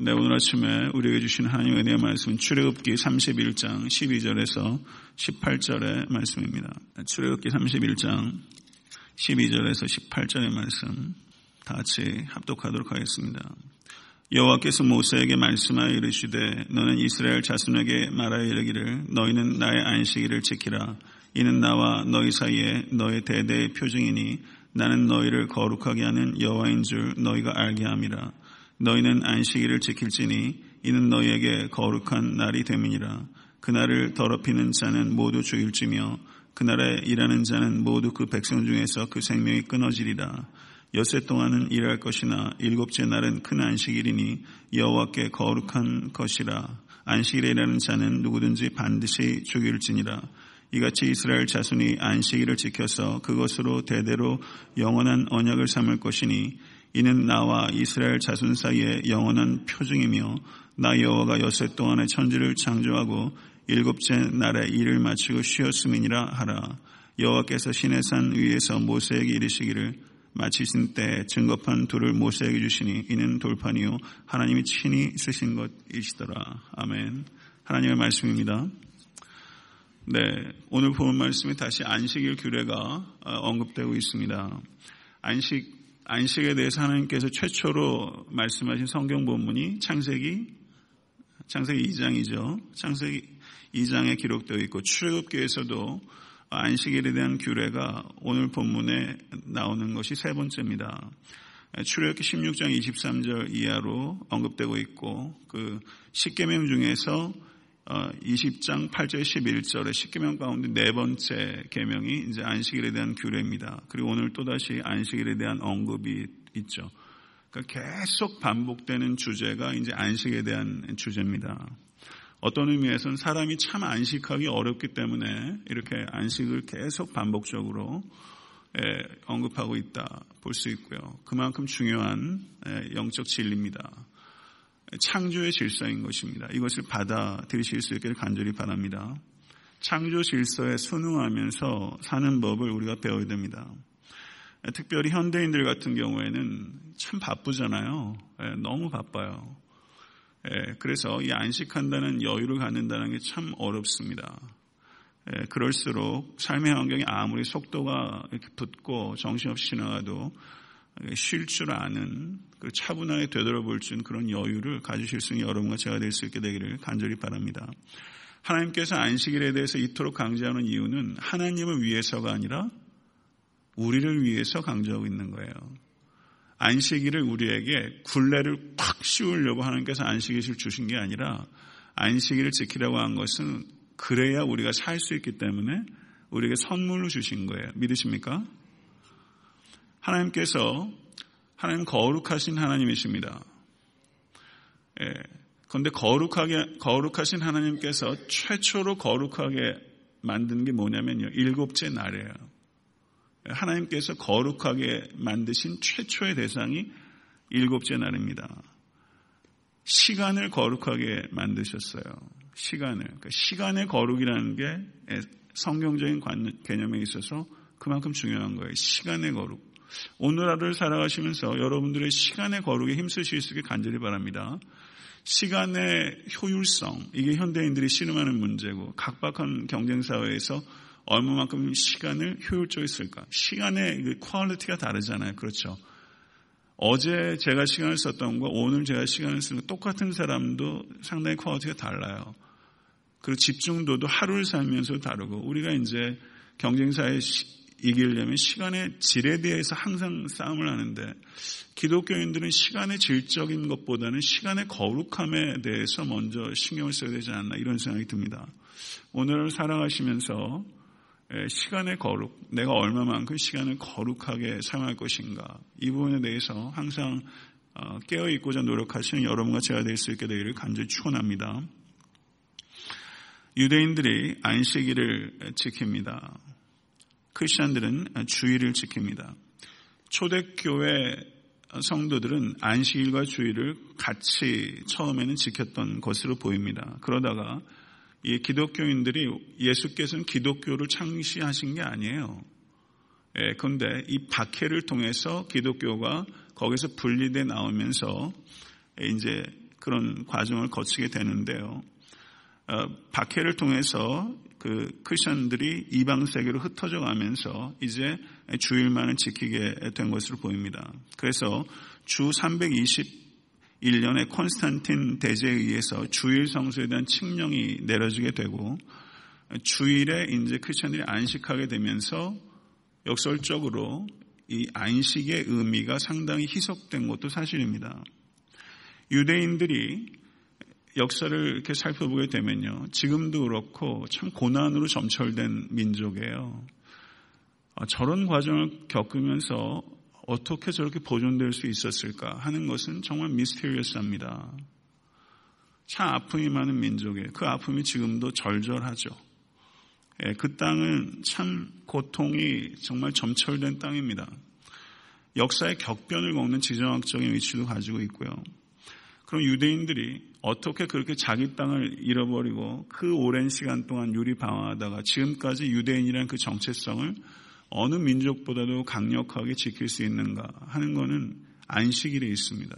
네, 오늘 아침에 우리에게 주신 하나님의 은혜의 말씀은 출애굽기 31장 12절에서 18절의 말씀입니다. 출애굽기 31장 12절에서 18절의 말씀 다 같이 합독하도록 하겠습니다. 여호와께서 모세에게 말씀하여 이르시되 너는 이스라엘 자손에게 말하여 이르기를 너희는 나의 안식일을 지키라 이는 나와 너희 사이에 너희 대대의 표징이니 나는 너희를 거룩하게 하는 여호와인 줄 너희가 알게 함이라 너희는 안식일을 지킬지니 이는 너희에게 거룩한 날이 됨이니라. 그날을 더럽히는 자는 모두 죽일지며 그날에 일하는 자는 모두 그 백성 중에서 그 생명이 끊어지리라. 여세 동안은 일할 것이나 일곱째 날은 큰 안식일이니 여호와께 거룩한 것이라. 안식일에 일하는 자는 누구든지 반드시 죽일지니라. 이같이 이스라엘 자손이 안식일을 지켜서 그것으로 대대로 영원한 언약을 삼을 것이니 이는 나와 이스라엘 자손 사이에 영원한 표징이며 나 여호와가 여세 동안의 천지를 창조하고 일곱째 날에 일을 마치고 쉬었음이니라 하라 여호와께서 시내산 위에서 모세에게 이르시기를 마치신 때 증거판 둘을 모세에게 주시니 이는 돌판이요 하나님이 친히 쓰신 것이시더라 아멘 하나님의 말씀입니다. 네, 오늘 본 말씀에 다시 안식일 규례가 언급되고 있습니다. 안식 안식에 대해서 하나님께서 최초로 말씀하신 성경 본문이 창세기 창세기 2장이죠. 창세기 2장에 기록되어 있고 출애굽기에서도 안식일에 대한 규례가 오늘 본문에 나오는 것이 세 번째입니다. 출애굽기 16장 23절 이하로 언급되고 있고 그 10계명 중에서 20장 8절 11절의 10계명 가운데 네 번째 계명이 이제 안식일에 대한 규례입니다. 그리고 오늘 또다시 안식일에 대한 언급이 있죠. 그러니까 계속 반복되는 주제가 이제 안식에 대한 주제입니다. 어떤 의미에서는 사람이 참 안식하기 어렵기 때문에 이렇게 안식을 계속 반복적으로 언급하고 있다 볼 수 있고요. 그만큼 중요한 영적 진리입니다. 창조의 질서인 것입니다. 이것을 받아들이실 수 있기를 간절히 바랍니다. 창조 질서에 순응하면서 사는 법을 우리가 배워야 됩니다. 특별히 현대인들 같은 경우에는 참 바쁘잖아요. 너무 바빠요. 그래서 이 안식한다는 여유를 갖는다는 게 참 어렵습니다. 그럴수록 삶의 환경이 아무리 속도가 이렇게 붙고 정신없이 지나가도 쉴 줄 아는 그 차분하게 되돌아볼 수 있는 그런 여유를 가지실 수 있는 여러분과 제가 될 수 있게 되기를 간절히 바랍니다. 하나님께서 안식일에 대해서 이토록 강조하는 이유는 하나님을 위해서가 아니라 우리를 위해서 강조하고 있는 거예요. 안식일을 우리에게 굴레를 팍 씌우려고 하나님께서 안식일을 주신 게 아니라 안식일을 지키라고 한 것은 그래야 우리가 살 수 있기 때문에 우리에게 선물로 주신 거예요. 믿으십니까? 하나님께서 하나님 거룩하신 하나님이십니다. 예. 그런데 거룩하게 거룩하신 하나님께서 최초로 거룩하게 만든 게 뭐냐면요. 일곱째 날이에요. 하나님께서 거룩하게 만드신 최초의 대상이 일곱째 날입니다. 시간을 거룩하게 만드셨어요. 시간을. 그러니까 시간의 거룩이라는 게 성경적인 개념에 있어서 그만큼 중요한 거예요. 시간의 거룩. 오늘 하루를 살아가시면서 여러분들의 시간의 거룩에 힘쓰실 수 있게 간절히 바랍니다. 시간의 효율성, 이게 현대인들이 씨름하는 문제고, 각박한 경쟁사회에서 얼마만큼 시간을 효율적으로 쓸까? 시간의 그 quality가 다르잖아요. 그렇죠. 어제 제가 시간을 썼던 거, 오늘 제가 시간을 쓰는 거 똑같은 사람도 상당히 quality가 달라요. 그리고 집중도도 하루를 살면서 다르고, 우리가 이제 경쟁사에 이기려면 시간의 질에 대해서 항상 싸움을 하는데 기독교인들은 시간의 질적인 것보다는 시간의 거룩함에 대해서 먼저 신경을 써야 되지 않나 이런 생각이 듭니다. 오늘을 살아가시면서 시간의 거룩, 내가 얼마만큼 시간을 거룩하게 사용할 것인가 이 부분에 대해서 항상 어, 깨어 있고자 노력하시는 여러분과 제가 될 수 있게 되기를 간절히 축원합니다. 유대인들이 안식일을 지킵니다. 크리스천들은 주의를 지킵니다. 초대교회 성도들은 안식일과 주의를 같이 처음에는 지켰던 것으로 보입니다. 그러다가 이 기독교인들이 예수께서는 기독교를 창시하신 게 아니에요. 예, 그런데 이 박해를 통해서 기독교가 거기서 분리돼 나오면서 이제 그런 과정을 거치게 되는데요. 어, 박해를 통해서 그 크리스천들이 이방 세계로 흩어져 가면서 이제 주일만을 지키게 된 것으로 보입니다. 그래서 주 321년에 콘스탄틴 대제에 의해서 주일 성수에 대한 칙령이 내려지게 되고 주일에 이제 크리스천들이 안식하게 되면서 역설적으로 이 안식의 의미가 상당히 희석된 것도 사실입니다. 유대인들이 역사를 이렇게 살펴보게 되면요. 지금도 그렇고 참 고난으로 점철된 민족이에요. 아, 저런 과정을 겪으면서 어떻게 저렇게 보존될 수 있었을까 하는 것은 정말 미스테리어스합니다. 참 아픔이 많은 민족이에요. 그 아픔이 지금도 절절하죠. 예, 그 땅은 참 고통이 정말 점철된 땅입니다. 역사의 격변을 먹는 지정학적인 위치도 가지고 있고요. 그럼 유대인들이 어떻게 그렇게 자기 땅을 잃어버리고 그 오랜 시간 동안 유리 방황하다가 지금까지 유대인이라는 그 정체성을 어느 민족보다도 강력하게 지킬 수 있는가 하는 것은 안식일에 있습니다.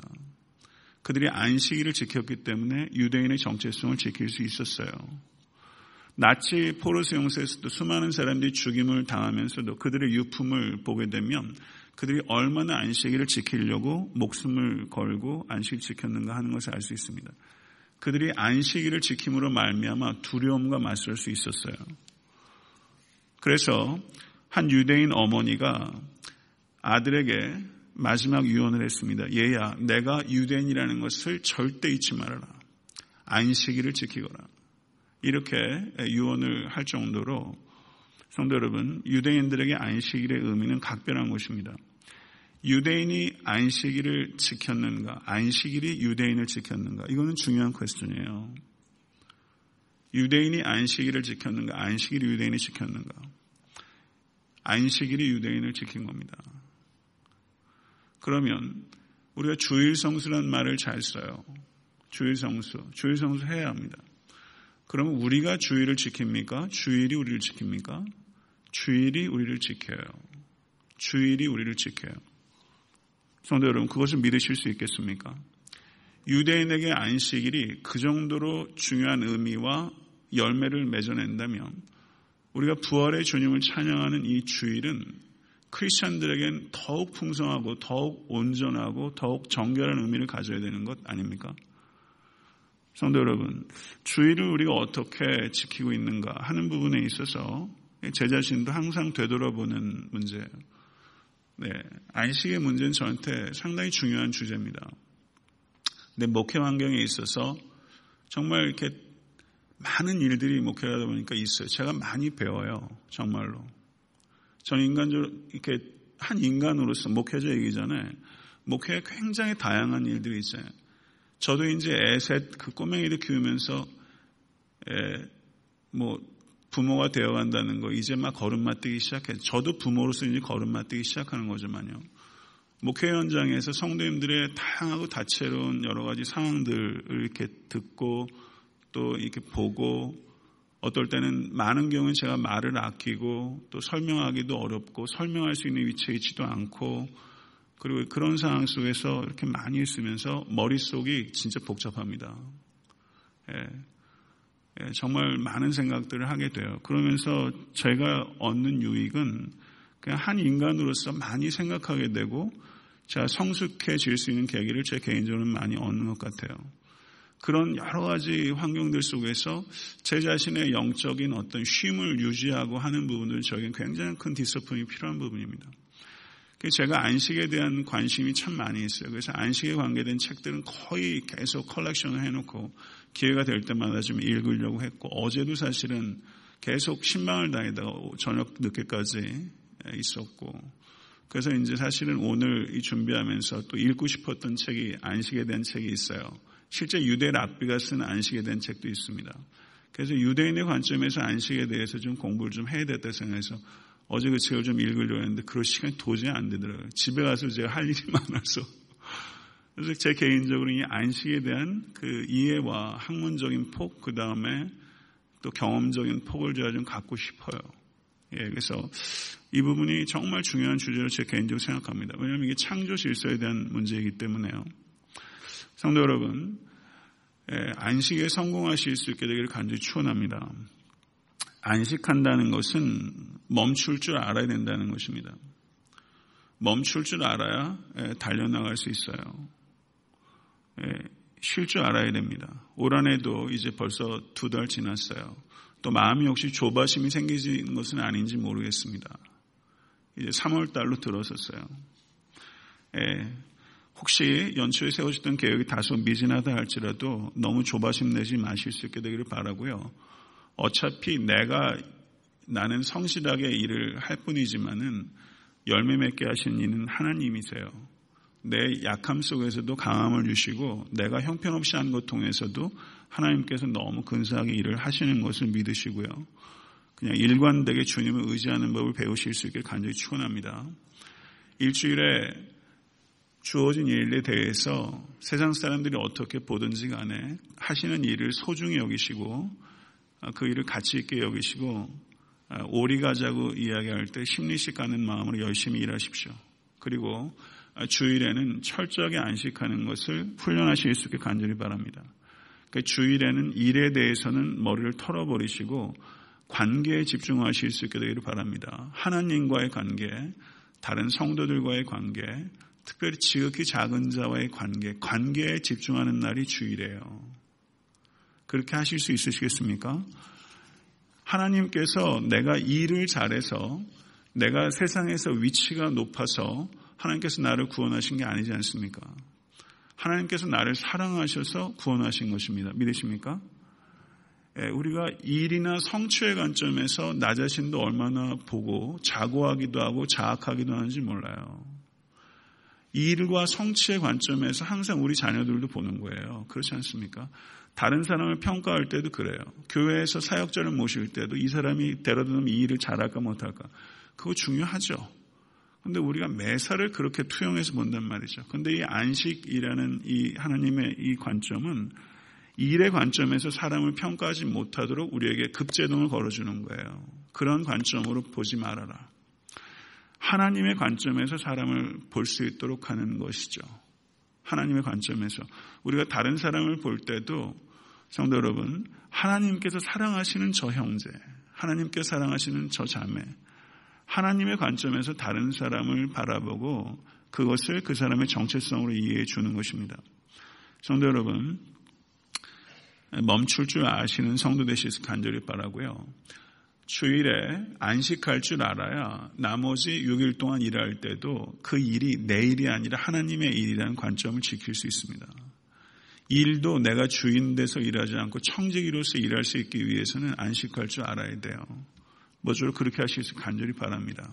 그들이 안식일을 지켰기 때문에 유대인의 정체성을 지킬 수 있었어요. 나치 포로스 용세에서도 수많은 사람들이 죽임을 당하면서도 그들의 유품을 보게 되면 그들이 얼마나 안식일을 지키려고 목숨을 걸고 안식을 지켰는가 하는 것을 알 수 있습니다. 그들이 안식일을 지킴으로 말미암아 두려움과 맞설 수 있었어요. 그래서 한 유대인 어머니가 아들에게 마지막 유언을 했습니다. 얘야, 내가 유대인이라는 것을 절대 잊지 말아라. 안식일을 지키거라. 이렇게 유언을 할 정도로 성도 여러분, 유대인들에게 안식일의 의미는 각별한 것입니다. 유대인이 안식일을 지켰는가? 안식일이 유대인을 지켰는가? 이거는 중요한 퀘스천이에요. 유대인이 안식일을 지켰는가? 안식일이 유대인을 지켰는가? 안식일이 유대인을 지킨 겁니다. 그러면 우리가 주일 성수라는 말을 잘 써요. 주일 성수. 주일 성수 해야 합니다. 그러면 우리가 주일을 지킵니까? 주일이 우리를 지킵니까? 주일이 우리를 지켜요. 주일이 우리를 지켜요. 성도 여러분, 그것을 믿으실 수 있겠습니까? 유대인에게 안식일이 그 정도로 중요한 의미와 열매를 맺어낸다면 우리가 부활의 주님을 찬양하는 이 주일은 크리스천들에겐 더욱 풍성하고 더욱 온전하고 더욱 정결한 의미를 가져야 되는 것 아닙니까? 성도 여러분, 주일을 우리가 어떻게 지키고 있는가 하는 부분에 있어서 제 자신도 항상 되돌아보는 문제예요. 네, 안식의 문제는 저한테 상당히 중요한 주제입니다. 내 목회 환경에 있어서 정말 이렇게 많은 일들이 목회하다 보니까 있어요. 제가 많이 배워요. 정말로. 전 인간적으로 이렇게 한 인간으로서 목회자이기 전에 목회에 굉장히 다양한 일들이 있어요. 저도 이제 애셋 그 꼬맹이를 키우면서 에, 뭐 부모가 되어간다는 거 이제 막 걸음마 뛰기 시작해. 저도 부모로서 이제 걸음마 뛰기 시작하는 거지만요. 목회 현장에서 성도님들의 다양하고 다채로운 여러 가지 상황들을 이렇게 듣고 또 이렇게 보고 어떨 때는 많은 경우는 제가 말을 아끼고 또 설명하기도 어렵고 설명할 수 있는 위치에 있지도 않고 그리고 그런 상황 속에서 이렇게 많이 있으면서 머릿속이 진짜 복잡합니다. 예. 예, 정말 많은 생각들을 하게 돼요. 그러면서 제가 얻는 유익은 그냥 한 인간으로서 많이 생각하게 되고 제가 성숙해질 수 있는 계기를 제 개인적으로 많이 얻는 것 같아요. 그런 여러 가지 환경들 속에서 제 자신의 영적인 어떤 쉼을 유지하고 하는 부분들 저에겐 굉장히 큰 discipline이 필요한 부분입니다. 제가 안식에 대한 관심이 참 많이 있어요. 그래서 안식에 관계된 책들은 거의 계속 컬렉션을 해놓고 기회가 될 때마다 좀 읽으려고 했고 어제도 사실은 계속 심방을 다니다가 저녁 늦게까지 있었고 그래서 이제 사실은 오늘 이 준비하면서 또 읽고 싶었던 책이 안식에 대한 책이 있어요. 실제 유대 랍비가 쓴 안식에 대한 책도 있습니다. 그래서 유대인의 관점에서 안식에 대해서 좀 공부를 좀 해야 되다 생각해서 어제 그 책을 좀 읽으려고 했는데 그럴 시간이 도저히 안 되더라고요. 집에 가서 제가 할 일이 많아서 그래서 제 개인적으로 이 안식에 대한 그 이해와 학문적인 폭, 그 다음에 또 경험적인 폭을 제가 좀 갖고 싶어요. 예, 그래서 이 부분이 정말 중요한 주제로 제 개인적으로 생각합니다. 왜냐하면 이게 창조 질서에 대한 문제이기 때문에요. 성도 여러분, 안식에 성공하실 수 있게 되기를 간절히 추원합니다. 안식한다는 것은 멈출 줄 알아야 된다는 것입니다. 멈출 줄 알아야 달려나갈 수 있어요. 쉴 줄 알아야 됩니다. 올 한 해도 이제 벌써 두 달 지났어요. 또 마음이 혹시 조바심이 생기는 것은 아닌지 모르겠습니다. 이제 3월 달로 들어섰어요. 혹시 연초에 세우셨던 계획이 다소 미진하다 할지라도 너무 조바심 내지 마실 수 있게 되기를 바라고요. 어차피 내가 나는 성실하게 일을 할 뿐이지만은 열매 맺게 하신 이는 하나님이세요. 내 약함 속에서도 강함을 주시고 내가 형편없이 한 것 통해서도 하나님께서 너무 근사하게 일을 하시는 것을 믿으시고요. 그냥 일관되게 주님을 의지하는 법을 배우실 수 있길 간절히 축원합니다. 일주일에 주어진 일에 대해서 세상 사람들이 어떻게 보든지 간에 하시는 일을 소중히 여기시고 그 일을 가치 있게 여기시고 오리 가자고 이야기할 때 심리식 가는 마음으로 열심히 일하십시오. 그리고 주일에는 철저하게 안식하는 것을 훈련하실 수 있게 간절히 바랍니다. 그 주일에는 일에 대해서는 머리를 털어버리시고 관계에 집중하실 수 있게 되기를 바랍니다. 하나님과의 관계, 다른 성도들과의 관계, 특별히 지극히 작은 자와의 관계, 관계에 집중하는 날이 주일이에요. 그렇게 하실 수 있으시겠습니까? 하나님께서 내가 일을 잘해서 내가 세상에서 위치가 높아서 하나님께서 나를 구원하신 게 아니지 않습니까? 하나님께서 나를 사랑하셔서 구원하신 것입니다. 믿으십니까? 예, 우리가 일이나 성취의 관점에서 나 자신도 얼마나 보고 자고하기도 하고 자학하기도 하는지 몰라요. 일과 성취의 관점에서 항상 우리 자녀들도 보는 거예요. 그렇지 않습니까? 다른 사람을 평가할 때도 그래요. 교회에서 사역자를 모실 때도 이 사람이 데려다 놓으면 이 일을 잘할까 못할까. 그거 중요하죠. 근데 우리가 매사를 그렇게 투영해서 본단 말이죠. 근데 이 안식이라는 이 하나님의 이 관점은 일의 관점에서 사람을 평가하지 못하도록 우리에게 급제동을 걸어주는 거예요. 그런 관점으로 보지 말아라. 하나님의 관점에서 사람을 볼 수 있도록 하는 것이죠. 하나님의 관점에서. 우리가 다른 사람을 볼 때도 성도 여러분, 하나님께서 사랑하시는 저 형제, 하나님께서 사랑하시는 저 자매, 하나님의 관점에서 다른 사람을 바라보고 그것을 그 사람의 정체성으로 이해해 주는 것입니다. 성도 여러분, 멈출 줄 아시는 성도 되시길 간절히 바라고요. 주일에 안식할 줄 알아야 나머지 6일 동안 일할 때도 그 일이 내 일이 아니라 하나님의 일이라는 관점을 지킬 수 있습니다. 일도 내가 주인 돼서 일하지 않고 청지기로서 일할 수 있기 위해서는 안식할 줄 알아야 돼요. 모쪼록 그렇게 하실 수 간절히 바랍니다.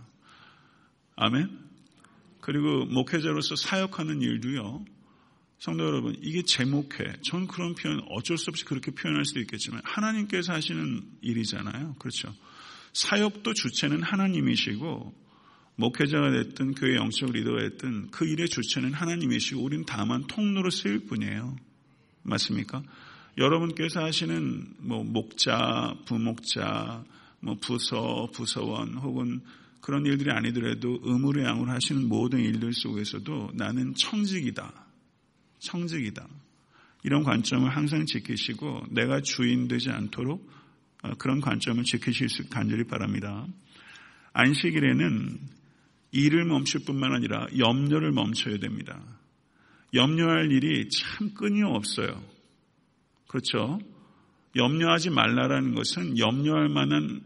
아멘. 그리고 목회자로서 사역하는 일도요. 성도 여러분, 이게 제목회. 전 그런 표현 어쩔 수 없이 그렇게 표현할 수도 있겠지만 하나님께서 하시는 일이잖아요. 그렇죠. 사역도 주체는 하나님이시고 목회자가 됐든 교회 영적 리더가 됐든 그 일의 주체는 하나님이시고 우리는 다만 통로로 쓰일 뿐이에요. 맞습니까? 여러분께서 하시는 뭐 목자, 부목자, 뭐 부서, 부서원 혹은 그런 일들이 아니더라도 의무를 양으로 하시는 모든 일들 속에서도 나는 청직이다. 청직이다. 이런 관점을 항상 지키시고 내가 주인 되지 않도록 어, 그런 관점을 지키실 수 간절히 바랍니다. 안식일에는 일을 멈출 뿐만 아니라 염려를 멈춰야 됩니다. 염려할 일이 참 끊임없어요. 그렇죠? 염려하지 말라라는 것은 염려할 만한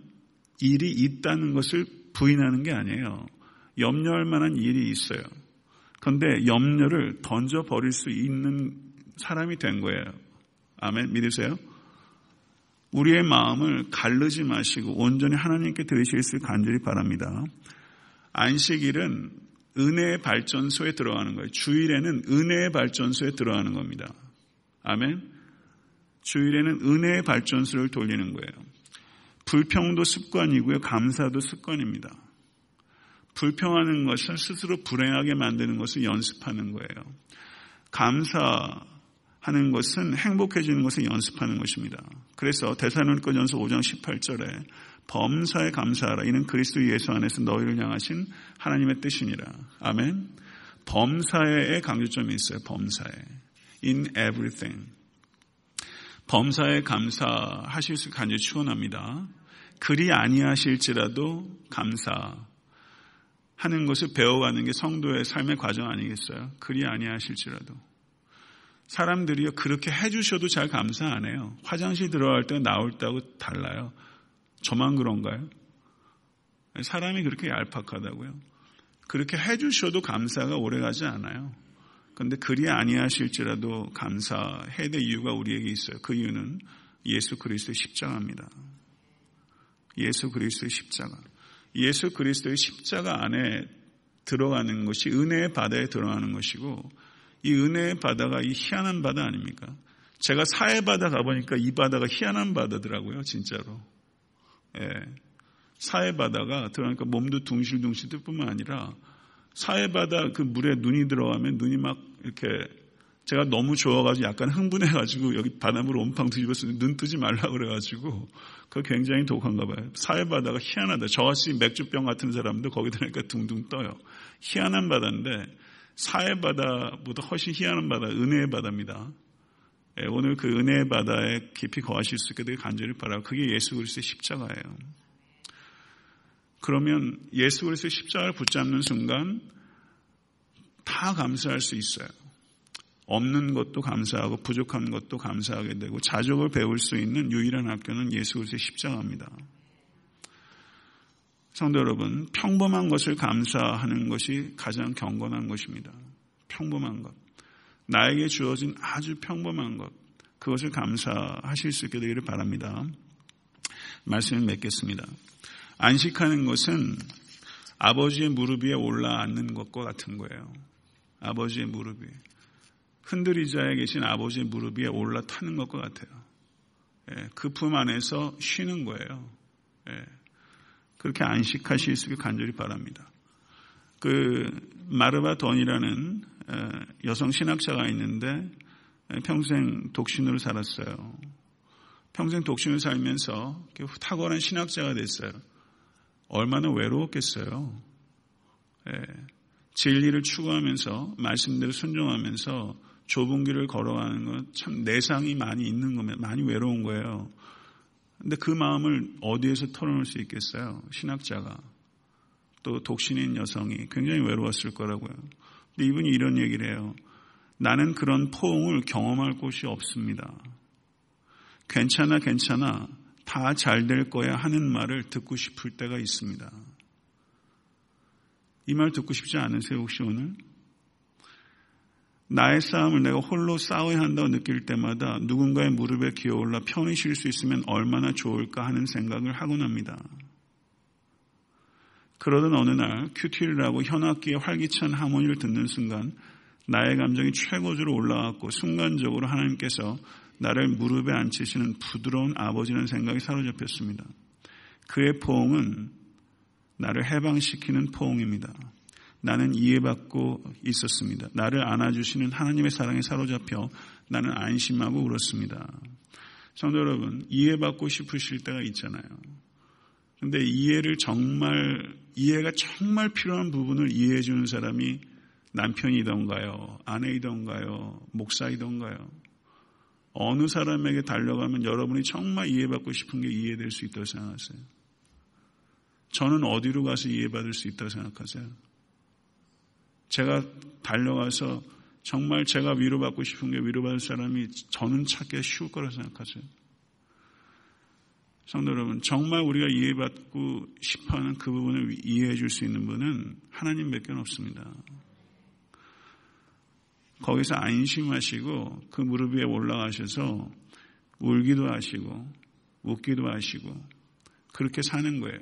일이 있다는 것을 부인하는 게 아니에요. 염려할 만한 일이 있어요. 그런데 염려를 던져버릴 수 있는 사람이 된 거예요. 아멘. 믿으세요? 우리의 마음을 가르지 마시고 온전히 하나님께 드리실 수 간절히 바랍니다. 안식일은 은혜의 발전소에 들어가는 거예요. 주일에는 은혜의 발전소에 들어가는 겁니다. 아멘. 주일에는 은혜의 발전소를 돌리는 거예요. 불평도 습관이고요. 감사도 습관입니다. 불평하는 것은 스스로 불행하게 만드는 것을 연습하는 거예요. 감사하는 것은 행복해지는 것을 연습하는 것입니다. 그래서 대사론권전서 5장 18절에 범사에 감사하라. 이는 그리스도 예수 안에서 너희를 향하신 하나님의 뜻이니라. 아멘. 범사에 강조점이 있어요. 범사에. In everything. 범사에 감사하실 수 간절히 축원합니다. 그리 아니하실지라도 감사 하는 것을 배워가는 게 성도의 삶의 과정 아니겠어요? 그리 아니하실지라도. 사람들이요, 그렇게 해주셔도 잘 감사 안 해요. 화장실 들어갈 때 나올 때하고 달라요. 저만 그런가요? 사람이 그렇게 얄팍하다고요. 그렇게 해주셔도 감사가 오래가지 않아요. 그런데 그리 아니하실지라도 감사해야 될 이유가 우리에게 있어요. 그 이유는 예수 그리스도의 십자가입니다. 예수 그리스도의 십자가. 예수 그리스도의 십자가 안에 들어가는 것이 은혜의 바다에 들어가는 것이고 이 은혜의 바다가 이 희한한 바다 아닙니까? 제가 사해 바다 가보니까 이 바다가 희한한 바다더라고요, 진짜로. 예. 사해 바다가 들어가니까 몸도 둥실둥실 뜰 뿐만 아니라 사해 바다 그 물에 눈이 들어가면 눈이 막 이렇게 제가 너무 좋아가지고 약간 흥분해가지고 여기 바닷물 온팡 뒤집어서 눈 뜨지 말라 그래가지고 그거 굉장히 독한가 봐요. 사해 바다가 희한하다. 저같이 맥주병 같은 사람도 거기 들어가니까 둥둥 떠요. 희한한 바다인데 사해 바다보다 훨씬 희한한 바다, 은혜의 바다입니다. 예, 오늘 그 은혜의 바다에 깊이 거하실 수 있게 되게 간절히 바라고 그게 예수 그리스도의 십자가예요. 그러면 예수 그리스도의 십자가를 붙잡는 순간 다 감사할 수 있어요. 없는 것도 감사하고 부족한 것도 감사하게 되고 자족을 배울 수 있는 유일한 학교는 예수 그리스도의 십자가입니다. 성도 여러분, 평범한 것을 감사하는 것이 가장 경건한 것입니다. 평범한 것. 나에게 주어진 아주 평범한 것. 그것을 감사하실 수 있게 되기를 바랍니다. 말씀을 맺겠습니다. 안식하는 것은 아버지의 무릎 위에 올라앉는 것과 같은 거예요. 아버지의 무릎 위에. 흔들리자에 계신 아버지의 무릎 위에 올라타는 것과 같아요. 예, 그품 안에서 쉬는 거예요. 예, 그렇게 안식하실 수 있게 간절히 바랍니다. 그 마르바 던이라는 여성 신학자가 있는데 평생 독신으로 살았어요. 평생 독신을 살면서 탁월한 신학자가 됐어요. 얼마나 외로웠겠어요. 예. 진리를 추구하면서 말씀대로 순종하면서 좁은 길을 걸어가는 건 참 내상이 많이 있는 거면 많이 외로운 거예요. 근데 그 마음을 어디에서 털어놓을 수 있겠어요? 신학자가. 또 독신인 여성이 굉장히 외로웠을 거라고요. 근데 이분이 이런 얘기를 해요. 나는 그런 포옹을 경험할 곳이 없습니다. 괜찮아, 괜찮아. 다 잘 될 거야 하는 말을 듣고 싶을 때가 있습니다. 이 말 듣고 싶지 않으세요, 혹시 오늘? 나의 싸움을 내가 홀로 싸워야 한다고 느낄 때마다 누군가의 무릎에 기어올라 편히 쉴 수 있으면 얼마나 좋을까 하는 생각을 하곤 합니다. 그러던 어느 날 큐티를 하고 현악기의 활기찬 하모니를 듣는 순간 나의 감정이 최고조로 올라왔고 순간적으로 하나님께서 나를 무릎에 앉히시는 부드러운 아버지라는 생각이 사로잡혔습니다. 그의 포옹은 나를 해방시키는 포옹입니다. 나는 이해받고 있었습니다. 나를 안아주시는 하나님의 사랑에 사로잡혀 나는 안심하고 울었습니다. 성도 여러분, 이해받고 싶으실 때가 있잖아요. 근데 이해를 정말, 이해가 정말 필요한 부분을 이해해 주는 사람이 남편이던가요? 아내이던가요? 목사이던가요? 어느 사람에게 달려가면 여러분이 정말 이해받고 싶은 게 이해될 수 있다고 생각하세요? 저는 어디로 가서 이해받을 수 있다고 생각하세요? 제가 달려가서 정말 제가 위로받고 싶은 게 위로받을 사람이 저는 찾기가 쉬울 거라 생각하세요. 성도 여러분, 정말 우리가 이해받고 싶어 하는 그 부분을 이해해 줄 수 있는 분은 하나님 밖에 없습니다. 거기서 안심하시고 그 무릎 위에 올라가셔서 울기도 하시고 웃기도 하시고 그렇게 사는 거예요.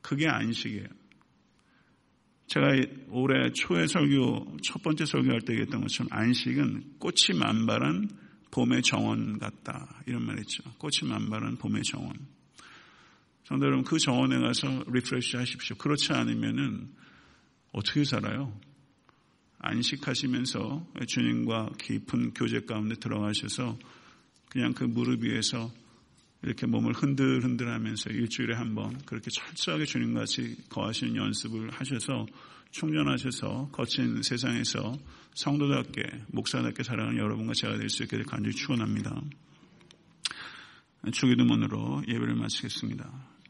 그게 안식이에요. 제가 올해 초에 설교, 첫 번째 설교할 때 얘기했던 것처럼 안식은 꽃이 만발한 봄의 정원 같다. 이런 말 했죠. 꽃이 만발한 봄의 정원. 성도 여러분, 그 정원에 가서 refresh 하십시오. 그렇지 않으면은 어떻게 살아요? 안식하시면서 주님과 깊은 교제 가운데 들어가셔서 그냥 그 무릎 위에서 이렇게 몸을 흔들흔들 하면서 일주일에 한 번 그렇게 철저하게 주님같이 거하시는 연습을 하셔서 충전하셔서 거친 세상에서 성도답게 목사답게 살아가는 여러분과 제가 될 수 있게 간절히 축원합니다. 주기도문으로 예배를 마치겠습니다.